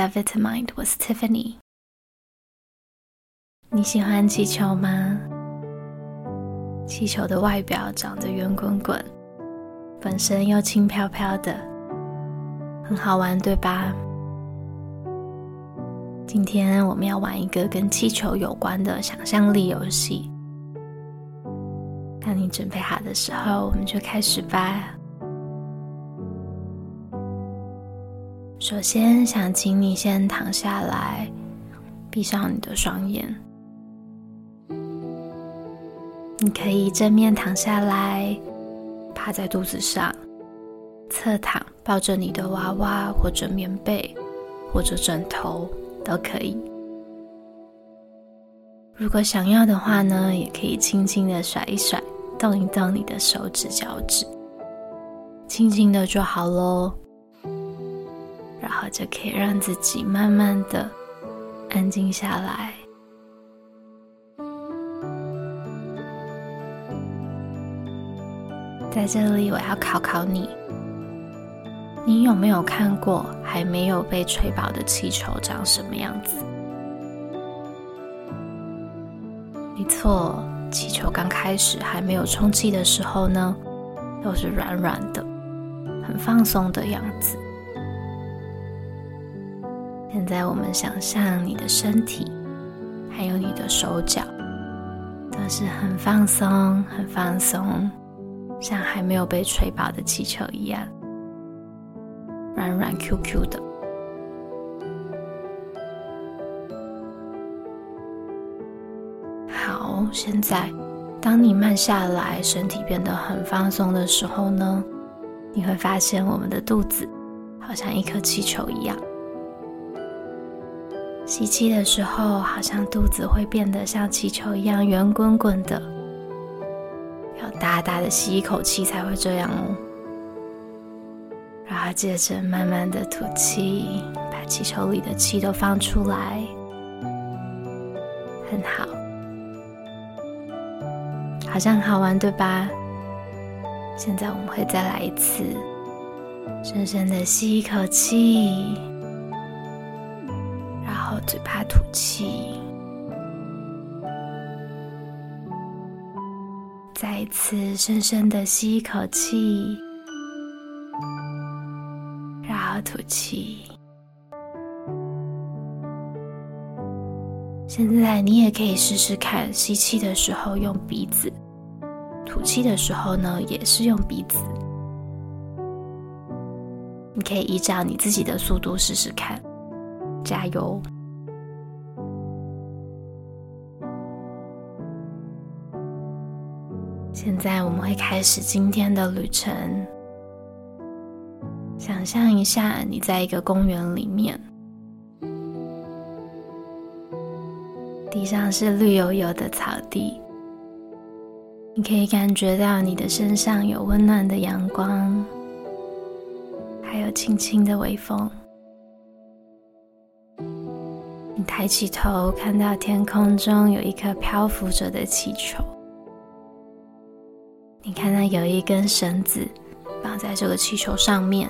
That Vitamin，我是 Tiffany。你喜欢气球吗？气球的外表长得圆滚滚，本身又轻飘飘的，很好玩，对吧？今天我们要玩一个跟气球有关的想象力游戏。当你准备好的时候，我们就开始吧。首先，想请你先躺下来，闭上你的双眼。你可以正面躺下来，趴在肚子上，侧躺抱着你的娃娃，或者棉被，或者枕头都可以。如果想要的话呢，也可以轻轻的甩一甩，动一动你的手指脚趾，轻轻的就好喽。然后就可以让自己慢慢的安静下来。在这里，我要考考你：你有没有看过还没有被吹饱的气球长什么样子？没错，气球刚开始还没有充气的时候呢，都是软软的，很放松的样子。现在，我们想象你的身体，还有你的手脚，都是很放松、很放松。像还没有被吹饱的气球一样，软软 Q Q 的。好，现在当你慢下来，身体变得很放松的时候呢，你会发现我们的肚子好像一颗气球一样。吸气的时候，好像肚子会变得像气球一样圆滚滚的。要大大的吸一口气才会这样哦，然后接着慢慢的吐气，把气球里的气都放出来，很好，好像很好玩，对吧？现在我们会再来一次，深深的吸一口气，嘴巴吐气。再一次深深的吸一口气，然后吐气。现在你也可以试试看，吸气的时候用鼻子，吐气的时候呢，也是用鼻子。你可以依照你自己的速度试试看，加油！现在我们会开始今天的旅程。想象一下，你在一个公园里面，地上是绿油油的草地，你可以感觉到你的身上有温暖的阳光，还有轻轻的微风。你抬起头，看到天空中有一颗漂浮着的气球。你看到有一根绳子绑在这个气球上面，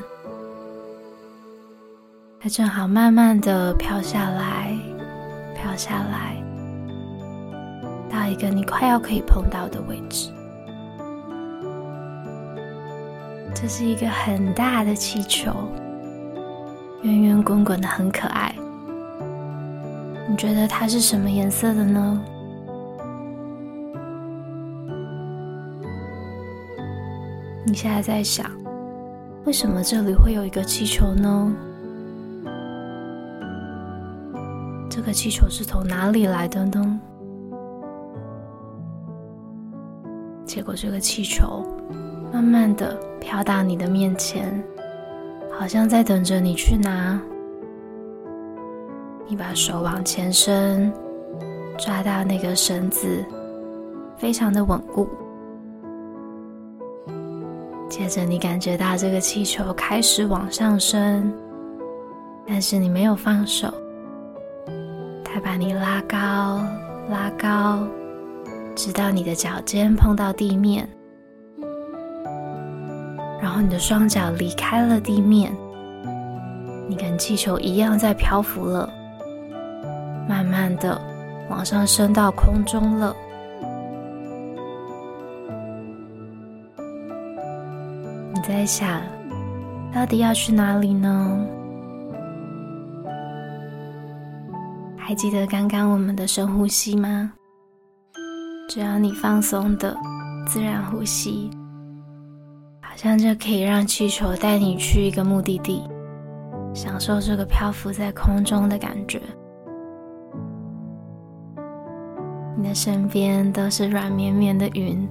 它正好慢慢的飘下来，飘下来，到一个你快要可以碰到的位置。这是一个很大的气球，圆圆滚滚的，很可爱。你觉得它是什么颜色的呢？你现在在想，为什么这里会有一个气球呢？这个气球是从哪里来的呢？结果这个气球慢慢的飘到你的面前，好像在等着你去拿。你把手往前伸，抓到那个绳子，非常的稳固。接着，你感觉到这个气球开始往上升，但是你没有放手，它把你拉高，拉高，直到你的脚尖碰到地面，然后你的双脚离开了地面，你跟气球一样在漂浮了，慢慢的往上升到空中了。在想，到底要去哪里呢？还记得刚刚我们的深呼吸吗？只要你放松的自然呼吸，好像就可以让气球带你去一个目的地，享受这个漂浮在空中的感觉。你的身边都是软绵绵的云，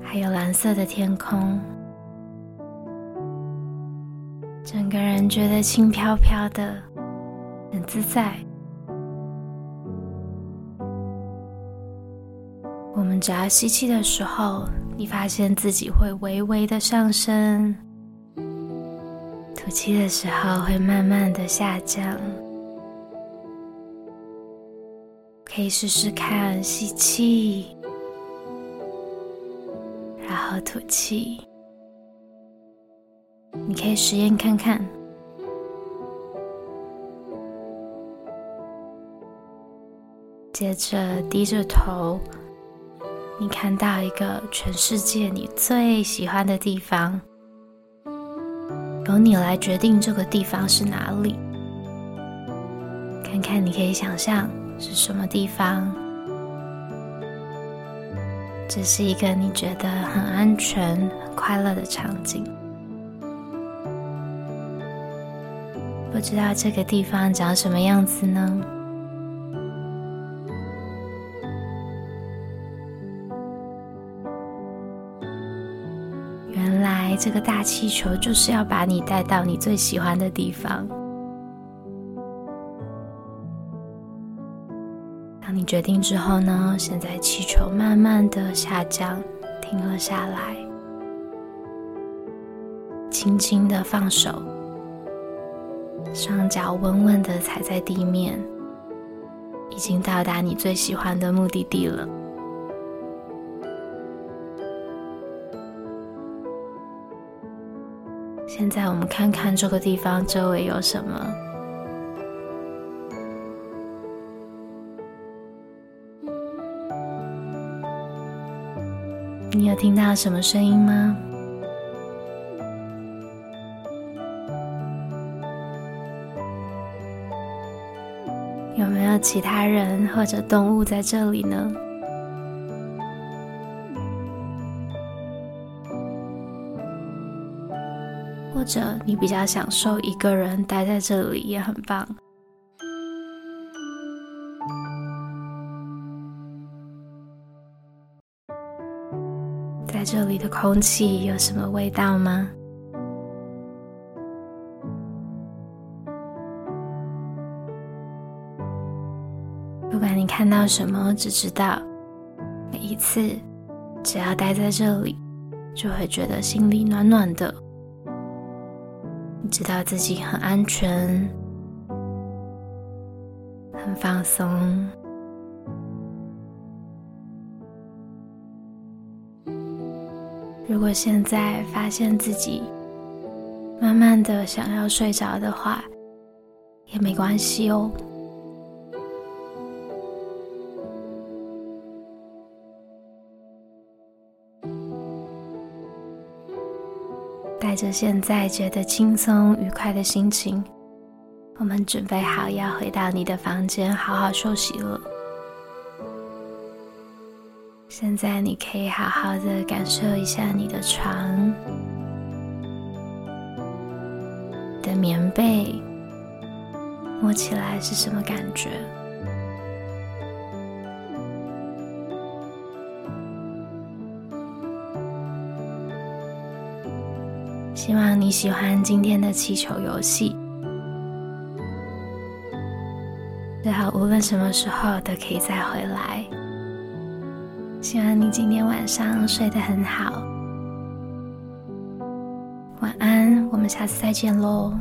还有蓝色的天空，整个人觉得轻飘飘的，很自在。我们只要吸气的时候，你发现自己会微微的上升；吐气的时候会慢慢的下降。可以试试看，吸气，然后吐气。你可以实验看看。接着低着头。你看到一个全世界你最喜欢的地方，由你来决定这个地方是哪里。看看你可以想象是什么地方。这是一个你觉得很安全、很快乐的场景。不知道这个地方长什么样子呢？原来这个大气球就是要把你带到你最喜欢的地方。当你决定之后呢，现在气球慢慢的下降，停了下来，轻轻的放手，双脚稳稳的踩在地面，已经到达你最喜欢的目的地了。现在我们看看这个地方周围有什么？你有听到什么声音吗？其他人或者动物在这里呢？或者你比较享受一个人待在这里也很棒。在这里的空气有什么味道吗？看到什么，只知道每一次只要待在这里，就会觉得心里暖暖的。知道自己很安全，很放松。如果现在发现自己慢慢的想要睡着的话，也没关系哦。带着现在觉得轻松愉快的心情，我们准备好要回到你的房间好好休息了。现在你可以好好的感受一下你的床、的棉被，摸起来是什么感觉？希望你喜欢今天的气球游戏。最好无论什么时候都可以再回来。希望你今天晚上睡得很好。晚安，我们下次再见喽。